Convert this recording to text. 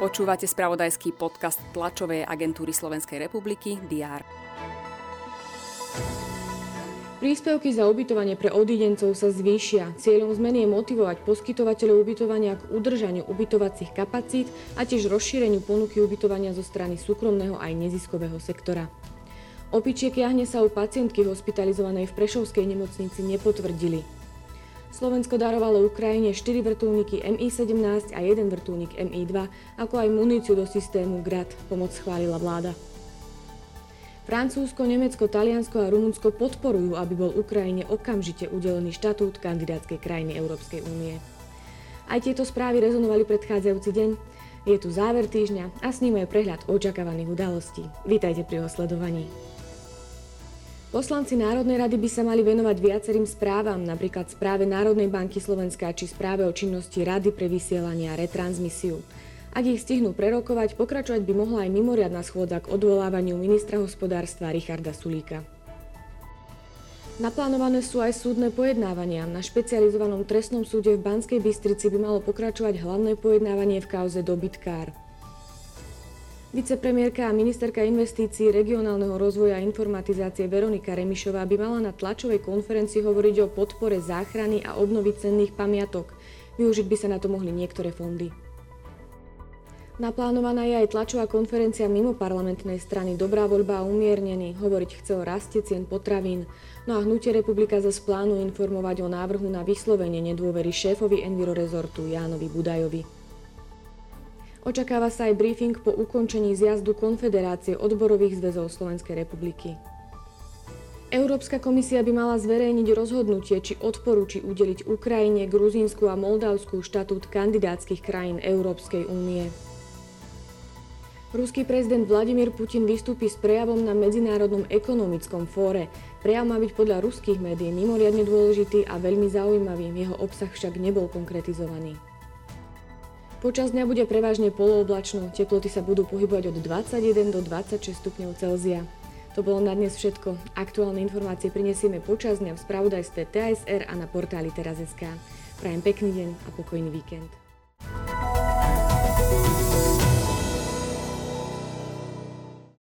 Počúvate spravodajský podcast tlačovej agentúry Slovenskej republiky DR. Príspevky za ubytovanie pre odidencov sa zvýšia. Cieľom zmeny je motivovať poskytovateľov ubytovania k udržaniu ubytovacích kapacít a tiež rozšíreniu ponuky ubytovania zo strany súkromného aj neziskového sektora. Opičiek jahne sa u pacientky hospitalizovanej v Prešovskej nemocnici nepotvrdili. Slovensko darovalo Ukrajine 4 vrtulníky Mi-17 a 1 vrtulník Mi-2, ako aj muníciu do systému GRAD. Pomoc schválila vláda. Francúzsko, Nemecko, Taliansko a Rumunsko podporujú, aby bol Ukrajine okamžite udelený štatút kandidátskej krajiny Európskej únie. Aj tieto správy rezonovali predchádzajúci deň. Je tu záver týždňa a s ním je prehľad očakávaných udalostí. Vítajte pri osledovaní. Poslanci Národnej rady by sa mali venovať viacerým správam, napríklad správe Národnej banky Slovenska či správe o činnosti Rady pre vysielanie a retransmisiu. Ak ich stihnú prerokovať, pokračovať by mohla aj mimoriadna schôdza k odvolávaniu ministra hospodárstva Richarda Sulíka. Naplánované sú aj súdne pojednávania. Na špecializovanom trestnom súde v Banskej Bystrici by malo pokračovať hlavné pojednávanie v kauze dobytkár. Vicepremiérka a ministerka investícií, regionálneho rozvoja a informatizácie Veronika Remišová by mala na tlačovej konferencii hovoriť o podpore záchrany a obnovy cenných pamiatok. Využiť by sa na to mohli niektoré fondy. Naplánovaná je aj tlačová konferencia mimo parlamentnej strany Dobrá voľba a umiernený. Hovoriť chce o raste cien potravín. No a hnutie republika za plánu informovať o návrhu na vyslovenie nedôvery šéfovi Envirorezortu Jánovi Budajovi. Očakáva sa aj briefing po ukončení zjazdu Konfederácie odborových zväzov Slovenskej republiky. Európska komisia by mala zverejniť rozhodnutie, či odporúči udeliť Ukrajine, Gruzínsku a Moldavsku štatút kandidátskych krajín Európskej únie. Ruský prezident Vladimír Putin vystúpi s prejavom na Medzinárodnom ekonomickom fóre. Prejav má byť podľa ruských médií mimoriadne dôležitý a veľmi zaujímavý, jeho obsah však nebol konkretizovaný. Počas dňa bude prevažne polooblačno, teploty sa budú pohybovať od 21 do 26 stupňov Celzia. To bolo na dnes všetko. Aktuálne informácie prinesieme počas dňa v spravodajstve TSR a na portáli teraz.sk. Prajem pekný deň a pokojný víkend.